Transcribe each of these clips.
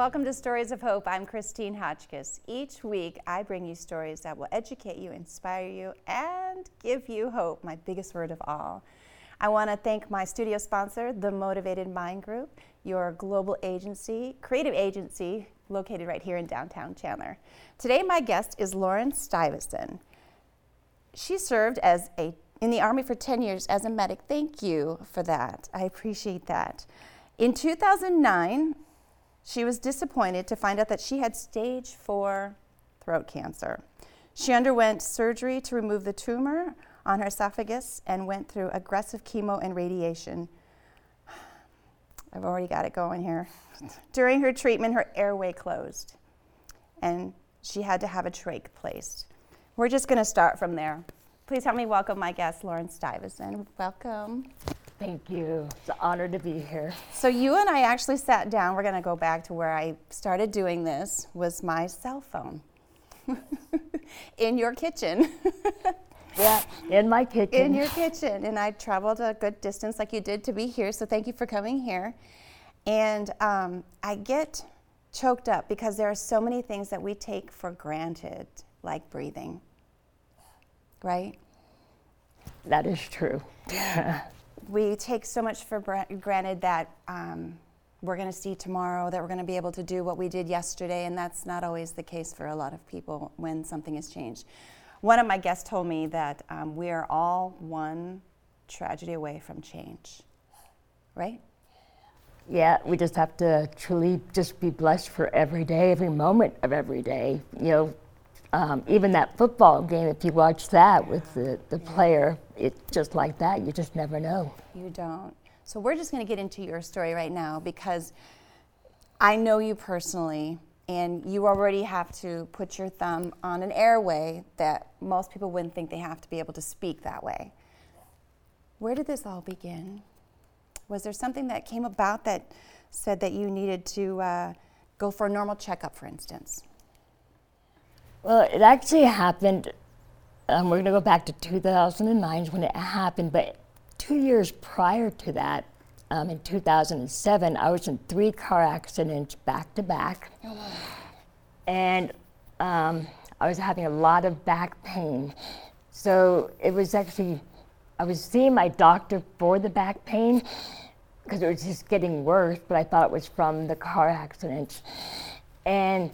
welcome to Stories of Hope. I'm Christine Hotchkiss. Each week, I bring you stories that will educate you, inspire you, and give you hope, my biggest word of all. I want to thank my studio sponsor, the Motivated Mind Group, your global agency, creative agency located right here in downtown Chandler. Today, my guest is Lauren Stivison. She served as a in the Army for 10 years as a medic. Thank you for that. I appreciate that. In 2009, she was disappointed to find out that she had stage four throat cancer. She underwent surgery to remove the tumor on her esophagus and went through aggressive chemo and radiation. I've already got it going here. During her treatment, her airway closed and she had to have a trach placed. We're just going to start from there. Please help me welcome my guest, Lauren Stivison. Welcome. Thank you. It's an honor to be here. So you and I actually sat down. We're going to go back to where I started doing this was my cell phone in your kitchen. yeah, in my kitchen. In your kitchen. And I traveled a good distance like you did to be here. So thank you for coming here. And um, I get choked up because there are so many things that we take for granted, like breathing. Right? That is true. we take so much for granted that um, we're going to see tomorrow, that we're going to be able to do what we did yesterday, and that's not always the case for a lot of people when something has changed. One of my guests told me that um, we are all one tragedy away from change, right? Yeah, we just have to truly just be blessed for every day, every moment of every day. You know, um, even that football game, if you watch that with the, the player, it's just like that. You just never know. You don't. So we're just going to get into your story right now because I know you personally, and you already have to put your thumb on an airway that most people wouldn't think they have to be able to speak that way. Where did this all begin? Was there something that came about that said that you needed to uh, go for a normal checkup, for instance? Well, it actually happened. Um, we're going to go back to 2009 when it happened, but two years prior to that, um, in 2007, I was in three car accidents back to back. And um, I was having a lot of back pain. So it was actually, I was seeing my doctor for the back pain because it was just getting worse, but I thought it was from the car accidents. And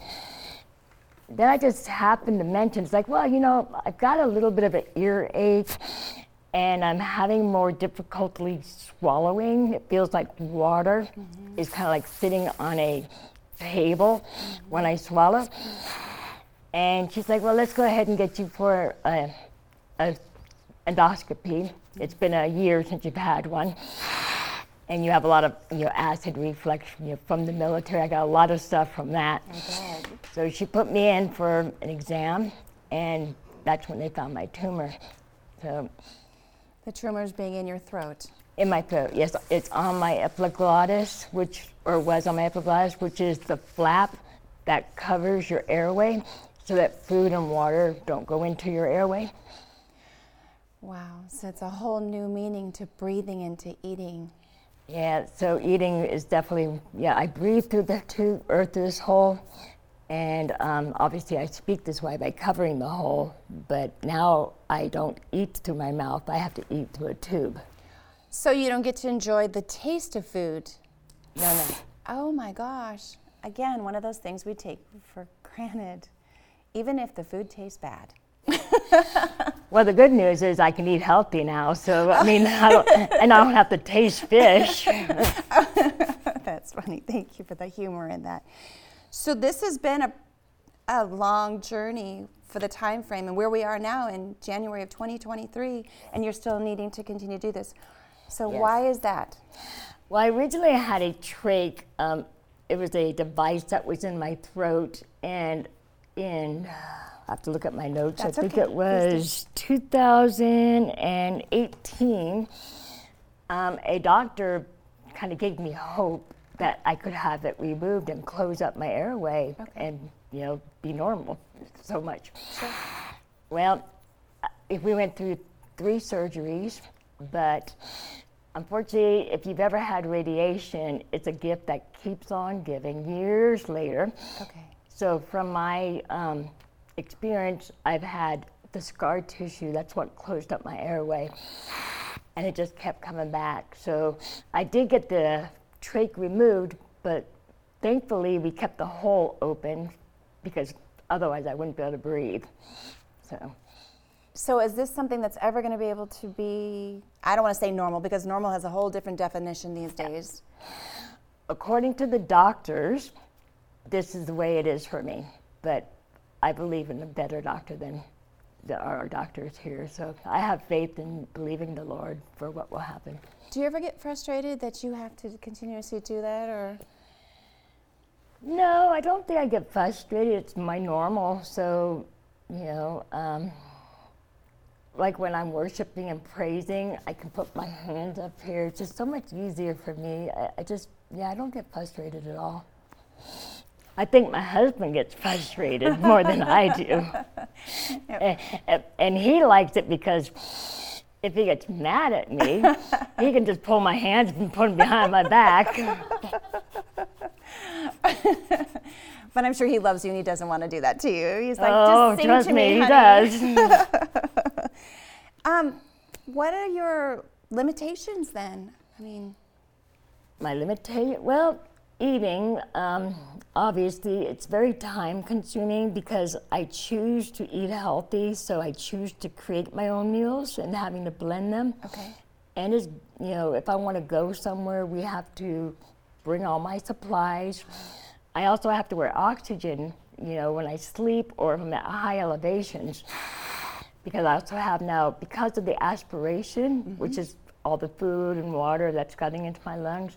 then I just happened to mention, it's like, well, you know, I've got a little bit of an earache and I'm having more difficulty swallowing. It feels like water mm-hmm. is kind of like sitting on a table mm-hmm. when I swallow. And she's like, well, let's go ahead and get you for a, a endoscopy. Mm-hmm. It's been a year since you've had one and you have a lot of you know, acid reflux you know, from the military. I got a lot of stuff from that. So she put me in for an exam, and that's when they found my tumor. So the tumor is being in your throat. In my throat, yes. It's on my epiglottis, which or was on my epiglottis, which is the flap that covers your airway, so that food and water don't go into your airway. Wow, so it's a whole new meaning to breathing and to eating. Yeah, so eating is definitely, yeah, I breathe through the tube or through this hole. And um, obviously, I speak this way by covering the hole, but now I don't eat through my mouth. I have to eat through a tube. So you don't get to enjoy the taste of food? No, no. Oh my gosh. Again, one of those things we take for granted, even if the food tastes bad. Well, the good news is I can eat healthy now. So I mean, I don't, and I don't have to taste fish. That's funny. Thank you for the humor in that. So this has been a, a long journey for the time frame and where we are now in January of 2023, and you're still needing to continue to do this. So yes. why is that? Well, I originally had a trach. Um, it was a device that was in my throat, and in I have to look at my notes. That's I think okay. it was 2018. Um, a doctor kind of gave me hope that I could have it removed and close up my airway okay. and you know be normal so much. Sure. Well, if we went through three surgeries, but unfortunately, if you've ever had radiation, it's a gift that keeps on giving years later. Okay. So, from my um, experience, I've had the scar tissue, that's what closed up my airway, and it just kept coming back. So, I did get the trach removed, but thankfully, we kept the hole open because otherwise I wouldn't be able to breathe. So, So is this something that's ever going to be able to be? I don't want to say normal because normal has a whole different definition these days. according to the doctors, this is the way it is for me. But I believe in a better doctor than the, our doctors here. So I have faith in believing the Lord for what will happen. Do you ever get frustrated that you have to continuously do that, or No, I don't think I get frustrated. It's my normal. So, you know, um, like when I'm worshiping and praising, I can put my hands up here. It's just so much easier for me. I, I just, yeah, I don't get frustrated at all. I think my husband gets frustrated more than I do. and, and- and he likes it because if he gets mad at me, he can just pull my hands and put them behind my back. but I'm sure he loves you and he doesn't want to do that to you. He's like, oh, just sing trust to me, me, he does. Um, what are your limitations then? I mean, My limitation, well, eating, um, obviously, it's very time consuming because I choose to eat healthy, so I choose to create my own meals and having to blend them. okay. And it's, you know, if I want to go somewhere, we have to bring all my supplies. I also have to wear oxygen, you know, when I sleep or if I'm at high elevations. Because I also have now, because of the aspiration, which mm-hmm. is all the food and water that's getting into my lungs,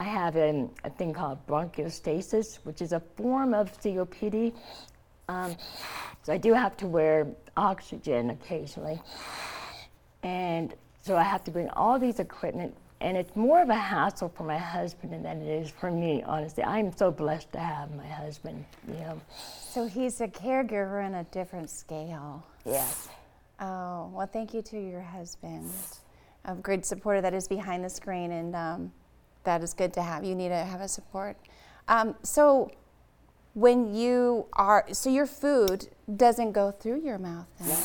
I have an, a thing called bronchiectasis, which is a form of COPD. Um, so I do have to wear oxygen occasionally. And so I have to bring all these equipment, and it's more of a hassle for my husband than it is for me, honestly. I'm so blessed to have my husband, you know. So he's a caregiver on a different scale. Yes. Oh, well, thank you to your husband. A great supporter that is behind the screen, and um, that is good to have. You need to have a support. Um, so, when you are, so your food doesn't go through your mouth then?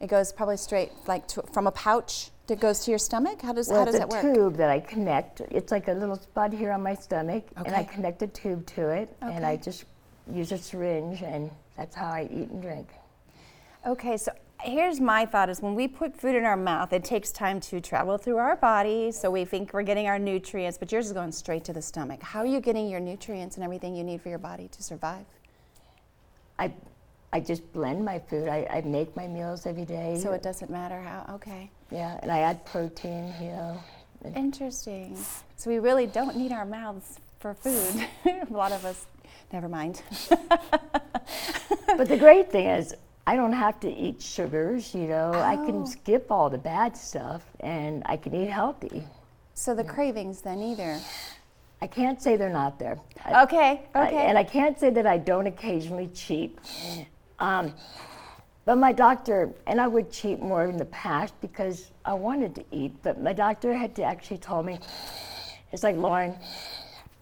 It goes probably straight, like to, from a pouch that goes to your stomach? How does, Well, how does it's it a work? tube that I connect. It's like a little spot here on my stomach, and I connect a tube to it, and I just use a syringe, and that's how I eat and drink. Okay, so here's my thought is when we put food in our mouth, it takes time to travel through our body, so we think we're getting our nutrients, but yours is going straight to the stomach. How are you getting your nutrients and everything you need for your body to survive? I, I just blend my food. I, I make my meals every day. So it doesn't matter how, okay. yeah, and I add protein, you know. Interesting. So we really don't need our mouths for food. A lot of us, never mind. but the great thing is, I don't have to eat sugars, you know. I Oh. can skip all the bad stuff and I can eat healthy. So the cravings then either. I can't say they're not there. I- Okay, I- okay. and I can't say that I don't occasionally cheat. Um, but my doctor, and I would cheat more in the past because I wanted to eat, but my doctor had to actually told me, it's like, Lauren,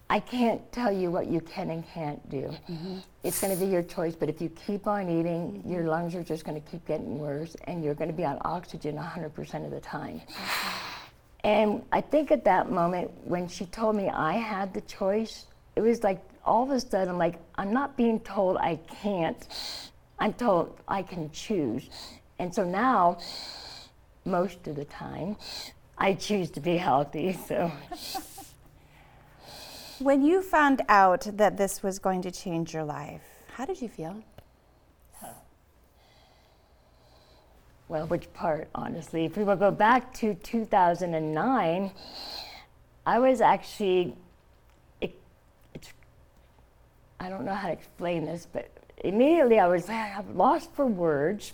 I can't tell you what you can and can't do. It's going to be your choice, but if you keep on eating, your lungs are just going to keep getting worse, and you're going to be on oxygen 100% of the time. And I think at that moment, when she told me I had the choice, it was like all of a sudden, like, I'm not being told I can't. I'm told I can choose. And so now, most of the time, I choose to be healthy. So When you found out that this was going to change your life, how did you feel? Well, which part, honestly? If we go back to 2009, I was actually, it, it's, I don't know how to explain this, but immediately I was lost for words.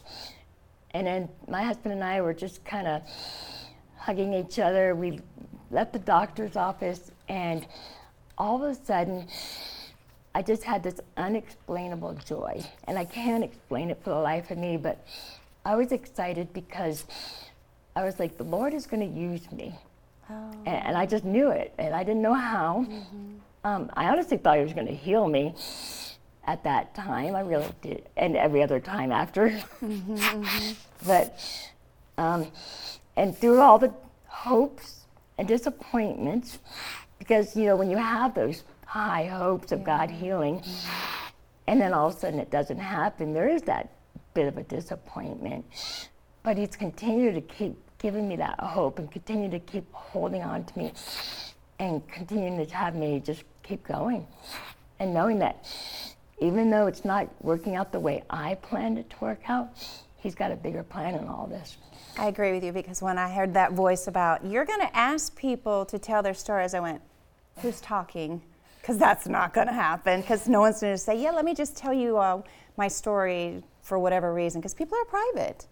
And then my husband and I were just kind of hugging each other. We left the doctor's office, and all of a sudden, I just had this unexplainable joy. And I can't explain it for the life of me, but I was excited because I was like, the Lord is going to use me. Oh. And, and, I just knew it, and I didn't know how. Mm-hmm. Um, I honestly thought he was going to heal me at that time. I really did, and every other time after. Mm-hmm, mm-hmm. but, um, and through all the hopes and disappointments, because, you know, when you have those high hopes of yeah. God healing, and then all of a sudden it doesn't happen, there is that bit of a disappointment. But He's continued to keep giving me that hope and continue to keep holding on to me and continuing to have me just keep going and knowing that even though it's not working out the way I planned it to work out, he's got a bigger plan in all this. I agree with you because when I heard that voice about you're going to ask people to tell their stories, I went, who's talking? Because that's not going to happen. Because no one's going to say, yeah, let me just tell you uh, my story for whatever reason. Because people are private.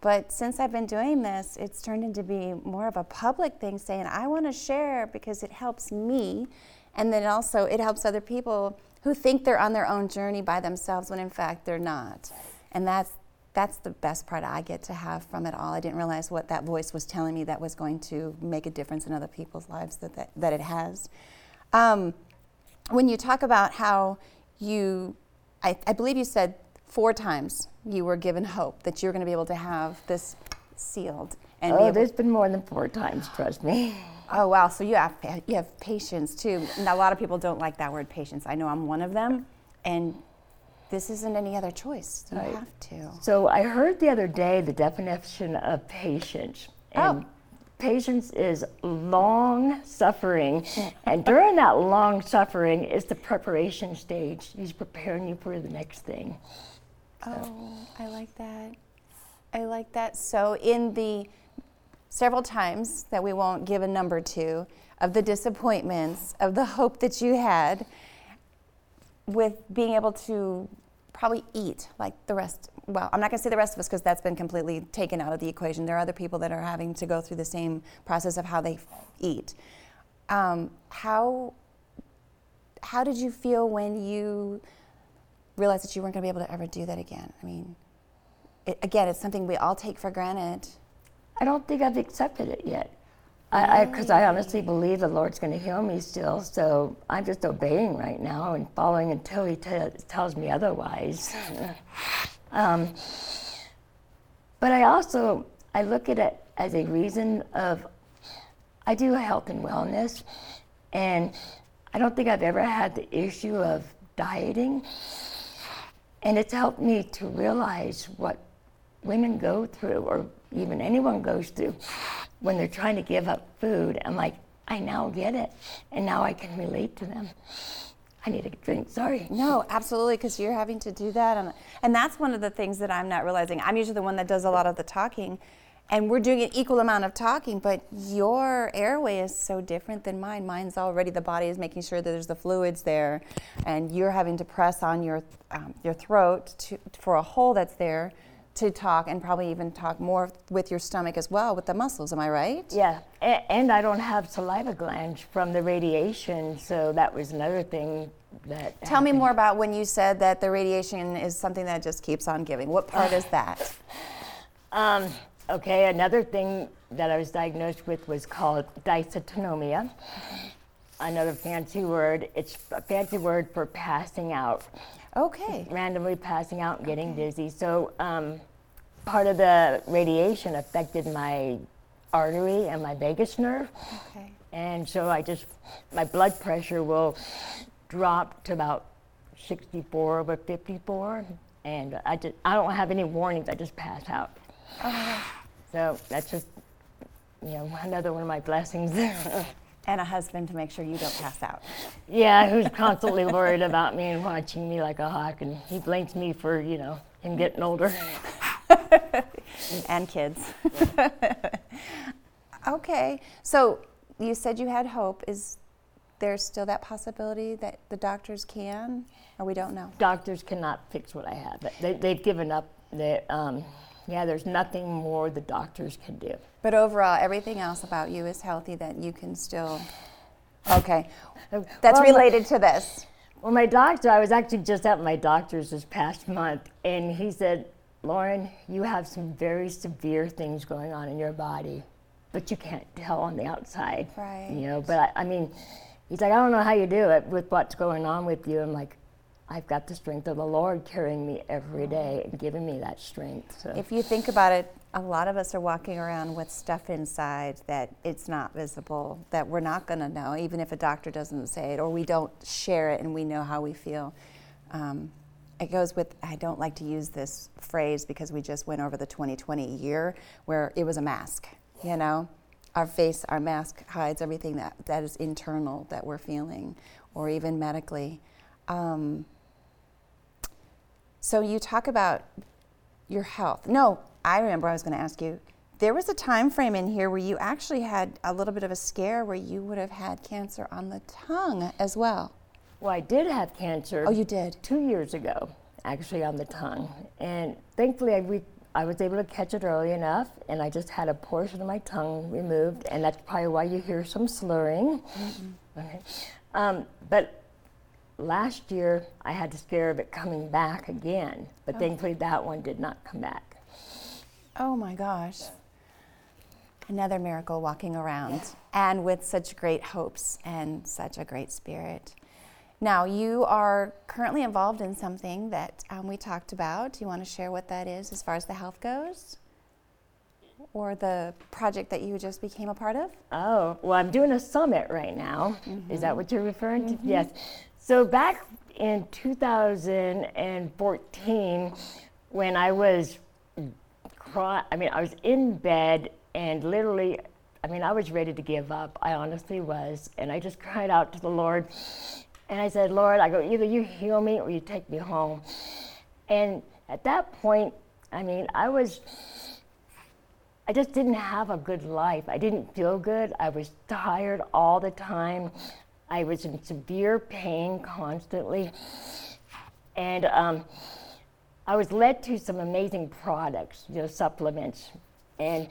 But since I've been doing this, it's turned into be more of a public thing saying, I want to share because it helps me. And then also, it helps other people who think they're on their own journey by themselves when in fact they're not. And that's that's the best part I get to have from it all. I didn't realize what that voice was telling me that was going to make a difference in other people's lives that, that, that it has. Um, when you talk about how you, I, I believe you said four times you were given hope that you're going to be able to have this sealed. And oh, there's been more than four times, trust me. Oh wow! So you have you have patience too. Now, a lot of people don't like that word patience. I know I'm one of them, and this isn't any other choice. You right. have to. So I heard the other day the definition of patience. Oh. And oh. Patience is long suffering, and during that long suffering is the preparation stage. He's preparing you for the next thing. Oh, so. Oh, I like that. I like that. So in the several times that we won't give a number to of the disappointments, of the hope that you had with being able to probably eat like the rest. Well, I'm not going to say the rest of us because that's been completely taken out of the equation. There are other people that are having to go through the same process of how they eat. Um, how how did you feel when you realized that you weren't going to be able to ever do that again? I mean, it, again, it's something we all take for granted. I don't think I've accepted it yet. Because I, I, I, honestly believe the Lord's going to heal me still, so I'm just obeying right now and following until He t- tells me otherwise. um, but I also I look at it as a reason of I do health and wellness, and I don't think I've ever had the issue of dieting, and it's helped me to realize what women go through, or even anyone goes through, when they're trying to give up food. I'm like, I now get it, and now I can relate to them. I need a drink. Sorry. No, absolutely, because you're having to do that, and and that's one of the things that I'm not realizing. I'm usually the one that does a lot of the talking, and we're doing an equal amount of talking, but your airway is so different than mine. Mine's already the body is making sure that there's the fluids there, and you're having to press on your um, your throat to, for a hole that's there to talk and probably even talk more with your stomach as well with the muscles am i right? Yeah and, and i don't have saliva glands from the radiation so that was another thing that tell happened. me more about when you said that the radiation is something that just keeps on giving. What part is that? Um, okay another thing that i was diagnosed with was called dysautonomia another fancy word it's a fancy word for passing out Okay. Randomly passing out and getting dizzy. So um, part of the radiation affected my artery and my vagus nerve. Okay. And so I just, my blood pressure will drop to about 64 over 54. And I just, I don't have any warnings. I just pass out. Oh so that's just, you know, another one of my blessings. and a husband to make sure you don't pass out. Yeah, who's constantly worried about me and watching me like a hawk, and he blames me for you know him getting older. and kids. okay, so you said you had hope. Is there still that possibility that the doctors can, or we don't know? Doctors cannot fix what I have. They, they've given up. They, um, yeah, there's nothing more the doctors can do. But overall, everything else about you is healthy that you can still. Okay. Oh, That's well, related to this. Well, my doctor, I was actually just at my doctor's this past month, and he said, Lauren, you have some very severe things going on in your body. but you can't tell on the outside. Right. You know, but I, I mean, he's like, I don't know how you do it with what's going on with you. I'm like, I've got the strength of the Lord carrying me every day and giving me that strength. So. If you think about it, a lot of us are walking around with stuff inside that it's not visible, that we're not going to know, even if a doctor doesn't say it, or we don't share it and we know how we feel. Um, it goes with, I don't like to use this phrase because we just went over the 2020 year where it was a mask, you know? Our face, our mask hides everything that, that is internal that we're feeling, or even medically. Um, so you talk about your health. No, I remember I was going to ask you. There was a time frame in here where you actually had a little bit of a scare where you would have had cancer on the tongue as well. Well, I did have cancer. Oh, you did? Two years ago, actually, on the tongue. And thankfully, I, re- I was able to catch it early enough, and I just had a portion of my tongue removed, and that's probably why you hear some slurring. Mm-hmm. Okay. Um, but last year I had the scare of it coming back again, but oh. thankfully that one did not come back. Oh my gosh. Another miracle walking around and with such great hopes and such a great spirit. Now, you are currently involved in something that um, we talked about. Do you want to share what that is as far as the health goes? Or the project that you just became a part of? Oh, well, I'm doing a summit right now. Mm-hmm. Is that mm-hmm. what you're referring to? Mm-hmm. Yes. So back in 2014, when I was cry, I mean, I was in bed and literally, I mean, I was ready to give up. I honestly was, and I just cried out to the Lord, and I said, Lord, I go, either you heal me or you take me home. And at that point, I mean, I was. I just didn't have a good life. I didn't feel good. I was tired all the time. I was in severe pain constantly. And um, I was led to some amazing products, you know, supplements. And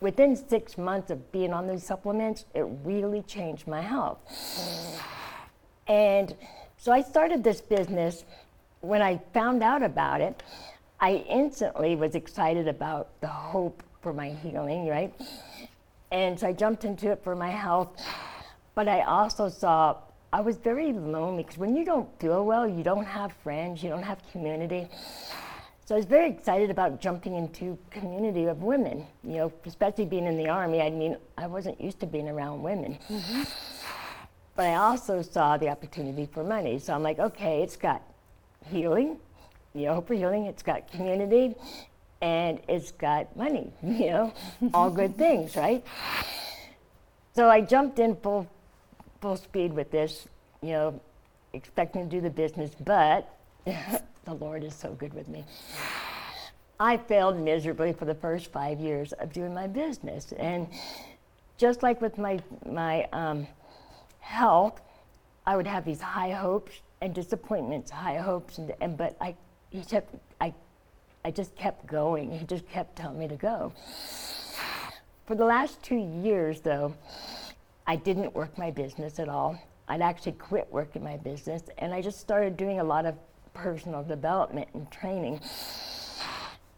within six months of being on these supplements, it really changed my health. And so I started this business. When I found out about it, I instantly was excited about the hope for my healing, right? And so I jumped into it for my health. But I also saw I was very lonely because when you don't feel well, you don't have friends, you don't have community. So I was very excited about jumping into community of women. You know, especially being in the army. I mean, I wasn't used to being around women. Mm-hmm. But I also saw the opportunity for money. So I'm like, okay, it's got healing, you know, hope for healing. It's got community, and it's got money. You know, all good things, right? So I jumped in full full speed with this, you know, expecting to do the business, but the Lord is so good with me. I failed miserably for the first five years of doing my business. And just like with my, my um, health, I would have these high hopes and disappointments, high hopes, and, and but I, he kept, I, I just kept going. He just kept telling me to go. For the last two years, though, I didn't work my business at all. I'd actually quit working my business and I just started doing a lot of personal development and training.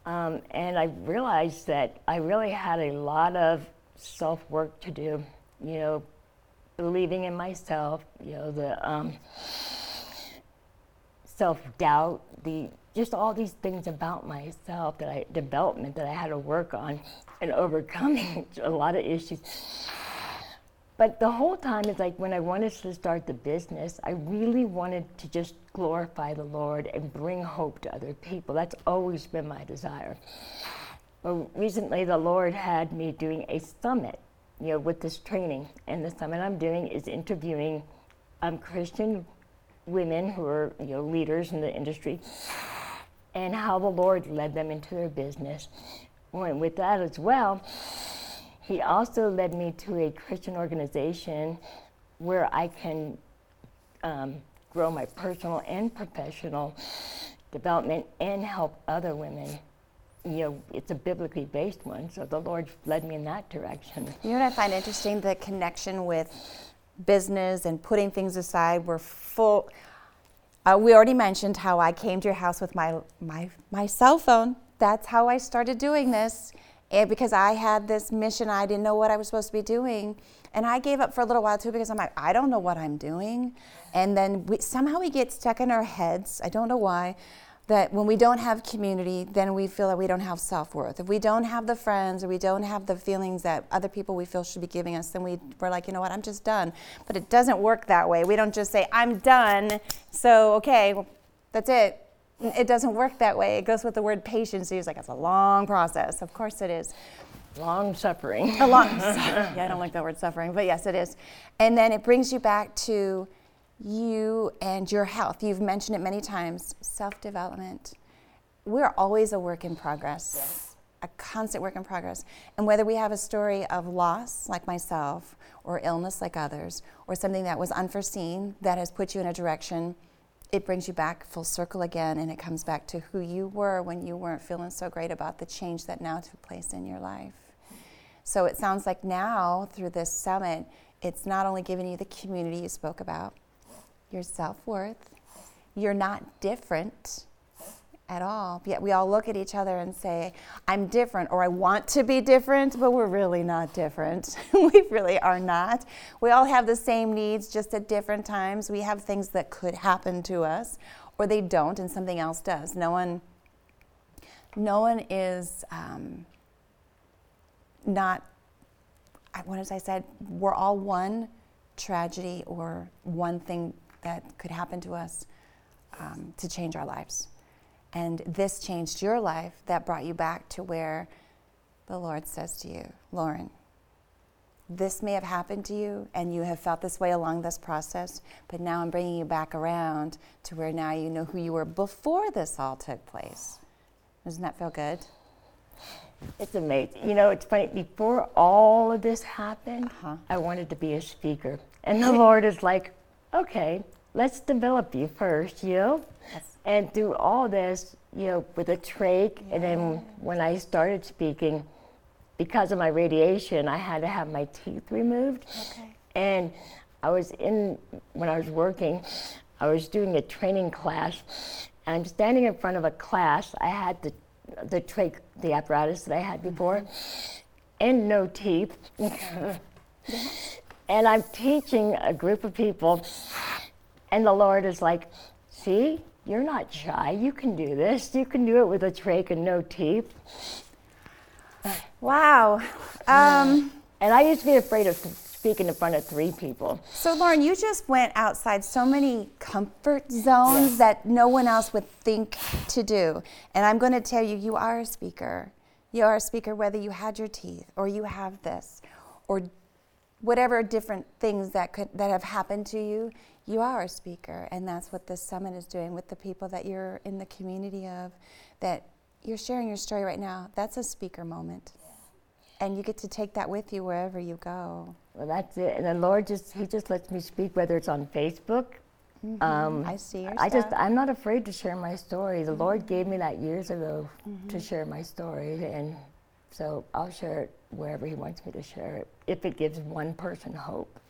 Um, and I realized that I really had a lot of self work to do, you know, believing in myself, you know, the um, self doubt, the just all these things about myself that I development that I had to work on and overcoming a lot of issues. But the whole time, is like when I wanted to start the business, I really wanted to just glorify the Lord and bring hope to other people. That's always been my desire. But recently, the Lord had me doing a summit, you know, with this training. And the summit I'm doing is interviewing um, Christian women who are, you know, leaders in the industry and how the Lord led them into their business. And with that as well, he also led me to a Christian organization where I can um, grow my personal and professional development and help other women. You know, it's a biblically based one, so the Lord led me in that direction. You know what I find interesting? The connection with business and putting things aside. We're full. Uh, we already mentioned how I came to your house with my, my, my cell phone. That's how I started doing this and because I had this mission, I didn't know what I was supposed to be doing. And I gave up for a little while too because I'm like, I don't know what I'm doing. And then we, somehow we get stuck in our heads. I don't know why. That when we don't have community, then we feel that we don't have self worth. If we don't have the friends or we don't have the feelings that other people we feel should be giving us, then we, we're like, you know what, I'm just done. But it doesn't work that way. We don't just say, I'm done. So, okay, that's it. It doesn't work that way. It goes with the word patience. He's like, it's a long process. Of course it is. Long suffering. A long yeah, I don't like that word suffering, but yes, it is. And then it brings you back to you and your health. You've mentioned it many times self development. We're always a work in progress, yes. a constant work in progress. And whether we have a story of loss, like myself, or illness, like others, or something that was unforeseen that has put you in a direction, it brings you back full circle again and it comes back to who you were when you weren't feeling so great about the change that now took place in your life. So it sounds like now, through this summit, it's not only giving you the community you spoke about, your self worth. You're not different at all. Yet we all look at each other and say, I'm different, or I want to be different, but we're really not different. we really are not. We all have the same needs, just at different times. We have things that could happen to us, or they don't, and something else does. No one, no one is um, not, what as I said, we're all one tragedy or one thing that could happen to us um, to change our lives. And this changed your life that brought you back to where the Lord says to you, Lauren, this may have happened to you and you have felt this way along this process, but now I'm bringing you back around to where now you know who you were before this all took place. Doesn't that feel good? It's amazing. You know, it's funny. Before all of this happened, uh-huh. I wanted to be a speaker. And the Lord is like, okay, let's develop you first, you know? And through all this, you know, with a trach, yeah. and then when I started speaking, because of my radiation, I had to have my teeth removed. Okay. And I was in, when I was working, I was doing a training class, and I'm standing in front of a class. I had the, the trach, the apparatus that I had before, mm-hmm. and no teeth. and I'm teaching a group of people, and the Lord is like, See, you're not shy. You can do this. You can do it with a trach and no teeth. Wow. Um, and I used to be afraid of speaking in front of three people. So, Lauren, you just went outside so many comfort zones that no one else would think to do. And I'm going to tell you, you are a speaker. You are a speaker whether you had your teeth or you have this or whatever different things that could that have happened to you, you are a speaker, and that's what this summit is doing with the people that you're in the community of. That you're sharing your story right now. That's a speaker moment, and you get to take that with you wherever you go. Well, that's it. And the Lord just He just lets me speak, whether it's on Facebook. Mm-hmm. Um, I see your I stuff. just I'm not afraid to share my story. The mm-hmm. Lord gave me that years ago mm-hmm. to share my story, and so I'll share it wherever He wants me to share it, if it gives one person hope.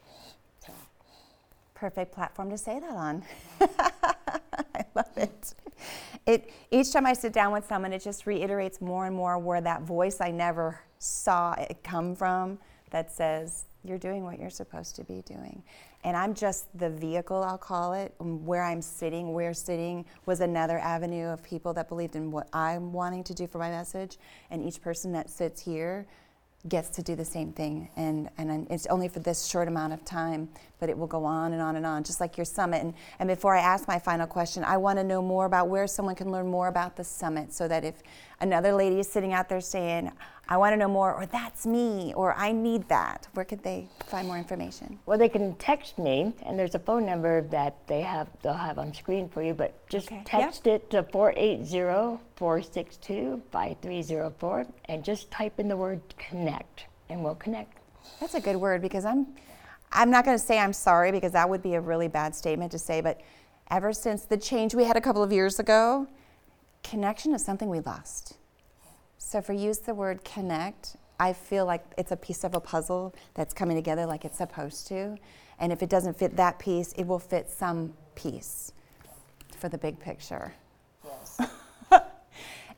Perfect platform to say that on. I love it. It each time I sit down with someone, it just reiterates more and more where that voice I never saw it come from that says you're doing what you're supposed to be doing. And I'm just the vehicle, I'll call it. Um, where I'm sitting, where sitting was another avenue of people that believed in what I'm wanting to do for my message. And each person that sits here gets to do the same thing. And, and it's only for this short amount of time, but it will go on and on and on, just like your summit. And, and before I ask my final question, I want to know more about where someone can learn more about the summit so that if another lady is sitting out there saying, I want to know more, or that's me, or I need that, where could they find more information? Well, they can text me, and there's a phone number that they have, they'll have on screen for you, but just okay. text yep. it to 480-462-5304 and just type in the word connect, and we'll connect. That's a good word because I'm, I'm not going to say I'm sorry because that would be a really bad statement to say, but ever since the change we had a couple of years ago, connection is something we lost. So if we use the word connect, I feel like it's a piece of a puzzle that's coming together like it's supposed to. And if it doesn't fit that piece, it will fit some piece for the big picture. Yes.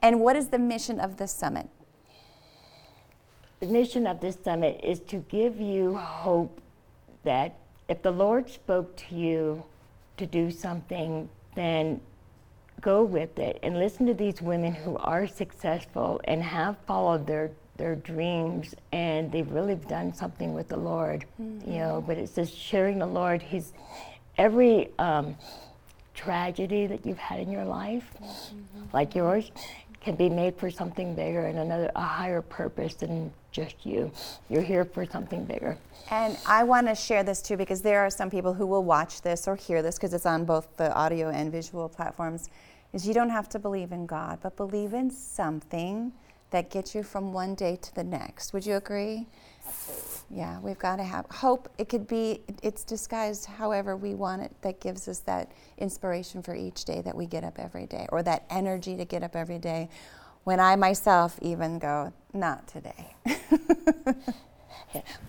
and what is the mission of this summit? the mission of this summit is to give you hope that if the Lord spoke to you to do something, then go with it and listen to these women who are successful and have followed their their dreams and they've really done something with the Lord, mm-hmm. you know. But it's just sharing the Lord. He's every um, tragedy that you've had in your life, mm-hmm. like yours, can be made for something bigger and another a higher purpose than just you. You're here for something bigger. And I want to share this too because there are some people who will watch this or hear this because it's on both the audio and visual platforms. Is you don't have to believe in God, but believe in something that gets you from one day to the next. Would you agree? Yeah, we've got to have hope. It could be, it's disguised however we want it, that gives us that inspiration for each day that we get up every day, or that energy to get up every day. When I myself even go, not today.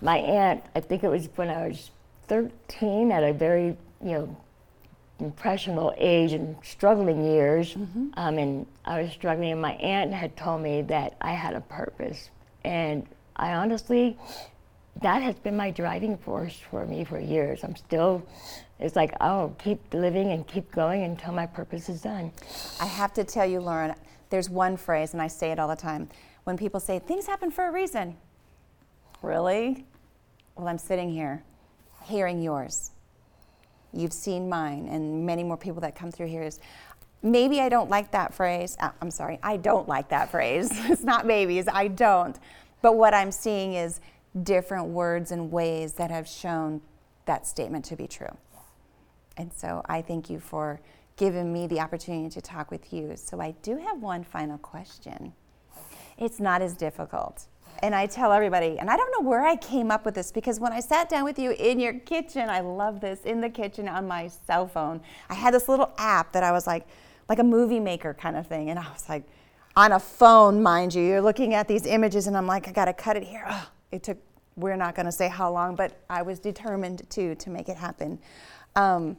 My aunt, I think it was when I was 13, at a very, you know, impressionable age and struggling years, mm-hmm. um, and I was struggling, and my aunt had told me that I had a purpose. And I honestly, that has been my driving force for me for years. I'm still, it's like, oh, keep living and keep going until my purpose is done. I have to tell you, Lauren, there's one phrase, and I say it all the time. When people say, things happen for a reason. Really? Well, I'm sitting here hearing yours You've seen mine, and many more people that come through here is maybe I don't like that phrase. Uh, I'm sorry, I don't like that phrase. it's not babies, I don't. But what I'm seeing is different words and ways that have shown that statement to be true. And so I thank you for giving me the opportunity to talk with you. So I do have one final question. It's not as difficult and I tell everybody, and I don't know where I came up with this because when I sat down with you in your kitchen, I love this, in the kitchen on my cell phone, I had this little app that I was like, like a movie maker kind of thing. And I was like, on a phone, mind you, you're looking at these images, and I'm like, I gotta cut it here. Oh, it took, we're not gonna say how long, but I was determined to, to make it happen. Um,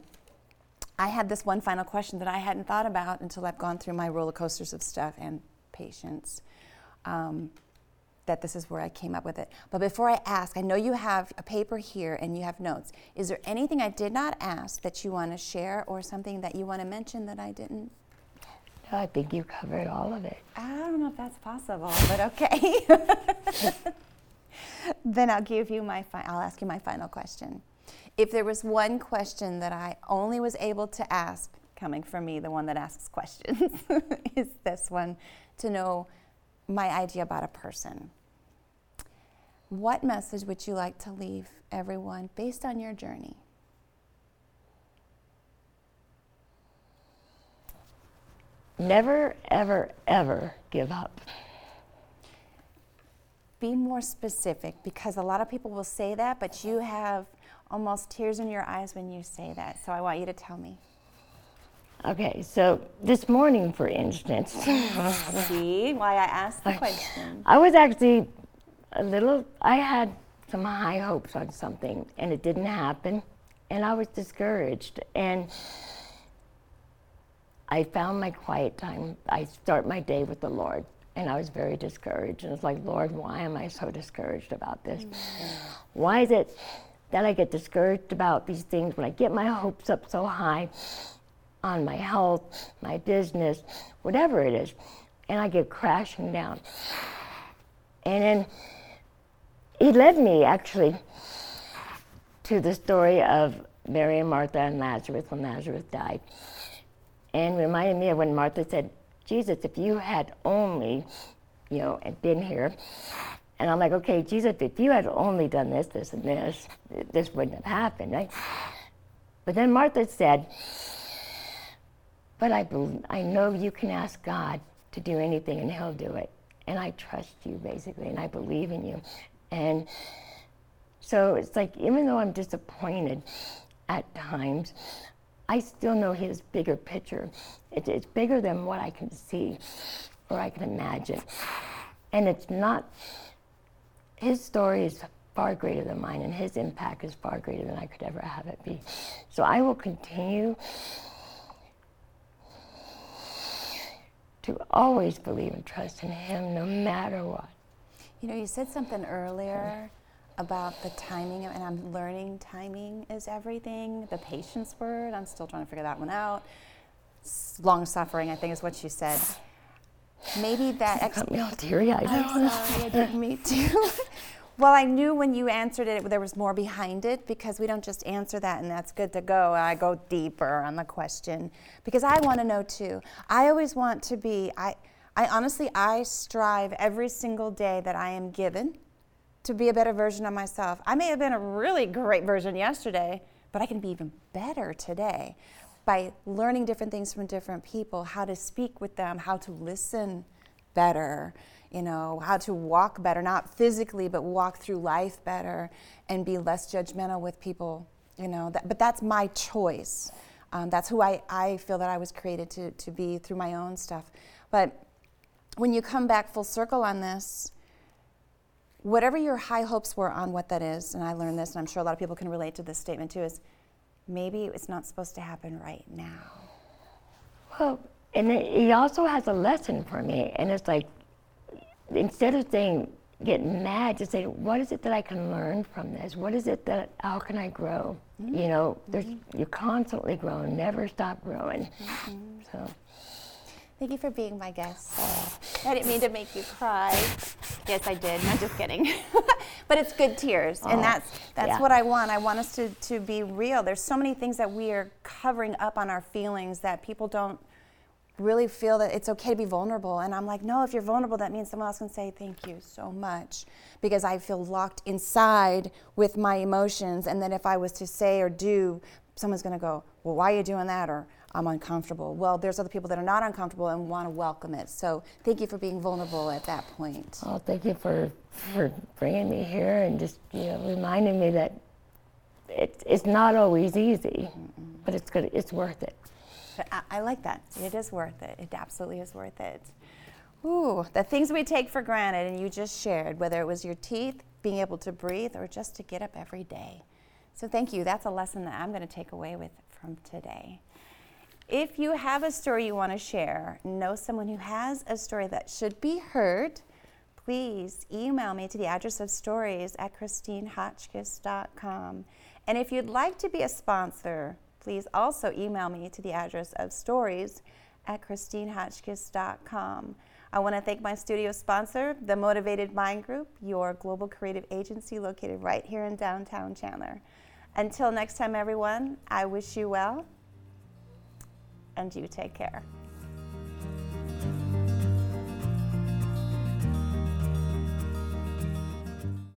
I had this one final question that I hadn't thought about until I've gone through my roller coasters of stuff and patience. Um, that this is where I came up with it. But before I ask, I know you have a paper here and you have notes. Is there anything I did not ask that you want to share or something that you want to mention that I didn't? No, I think you covered all of it. I don't know if that's possible, but okay. then I'll give you my fi- I'll ask you my final question. If there was one question that I only was able to ask, coming from me, the one that asks questions, is this one to know my idea about a person. What message would you like to leave everyone based on your journey? Never, ever, ever give up. Be more specific because a lot of people will say that, but you have almost tears in your eyes when you say that. So I want you to tell me. Okay, so this morning, for instance, see why I asked the question. I was actually a little, I had some high hopes on something and it didn't happen, and I was discouraged. And I found my quiet time. I start my day with the Lord, and I was very discouraged. And it's like, Lord, why am I so discouraged about this? Mm-hmm. Why is it that I get discouraged about these things when I get my hopes up so high? On my health, my business, whatever it is, and I get crashing down. And then he led me actually to the story of Mary and Martha and Lazarus when Lazarus died. And reminded me of when Martha said, Jesus, if you had only, you know, been here. And I'm like, okay, Jesus, if you had only done this, this, and this, this wouldn't have happened, right? But then Martha said, but I, believe, I know you can ask God to do anything and He'll do it. And I trust you, basically, and I believe in you. And so it's like, even though I'm disappointed at times, I still know His bigger picture. It, it's bigger than what I can see or I can imagine. And it's not, His story is far greater than mine, and His impact is far greater than I could ever have it be. So I will continue to always believe and trust in Him no matter what. You know, you said something earlier about the timing, and I'm learning timing is everything. The patience word, I'm still trying to figure that one out. Long suffering, I think, is what you said. Maybe that. Ex- got me all teary eyed. I'm sorry, me too. well, I knew when you answered it, there was more behind it because we don't just answer that and that's good to go. I go deeper on the question because I want to know too. I always want to be. I. I honestly, I strive every single day that I am given to be a better version of myself. I may have been a really great version yesterday, but I can be even better today by learning different things from different people, how to speak with them, how to listen better, you know, how to walk better, not physically, but walk through life better and be less judgmental with people, you know. That, but that's my choice. Um, that's who I, I feel that I was created to, to be through my own stuff. But when you come back full circle on this, whatever your high hopes were on what that is, and I learned this, and I'm sure a lot of people can relate to this statement too, is maybe it's not supposed to happen right now. Well, and it, also has a lesson for me, and it's like instead of saying getting mad, just say, what is it that I can learn from this? What is it that how can I grow? Mm-hmm. You know, mm-hmm. you're constantly growing, never stop growing. Mm-hmm. So. Thank you for being my guest. I didn't mean to make you cry. Yes, I did. Not just kidding. but it's good tears, and that's that's yeah. what I want. I want us to to be real. There's so many things that we are covering up on our feelings that people don't really feel that it's okay to be vulnerable. And I'm like, no, if you're vulnerable, that means someone else can say thank you so much because I feel locked inside with my emotions. And then if I was to say or do, someone's going to go, well, why are you doing that? Or I'm uncomfortable. Well, there's other people that are not uncomfortable and want to welcome it. So thank you for being vulnerable at that point. Oh, thank you for for bringing me here and just you know reminding me that it, it's not always easy, Mm-mm. but it's good. It's worth it. I, I like that. It is worth it. It absolutely is worth it. Ooh, the things we take for granted, and you just shared, whether it was your teeth, being able to breathe, or just to get up every day. So thank you. That's a lesson that I'm going to take away with from today. If you have a story you want to share, know someone who has a story that should be heard, please email me to the address of stories at christinehotchkiss.com. And if you'd like to be a sponsor, please also email me to the address of stories at christinehotchkiss.com. I want to thank my studio sponsor, the Motivated Mind Group, your global creative agency located right here in downtown Chandler. Until next time, everyone, I wish you well and you take care.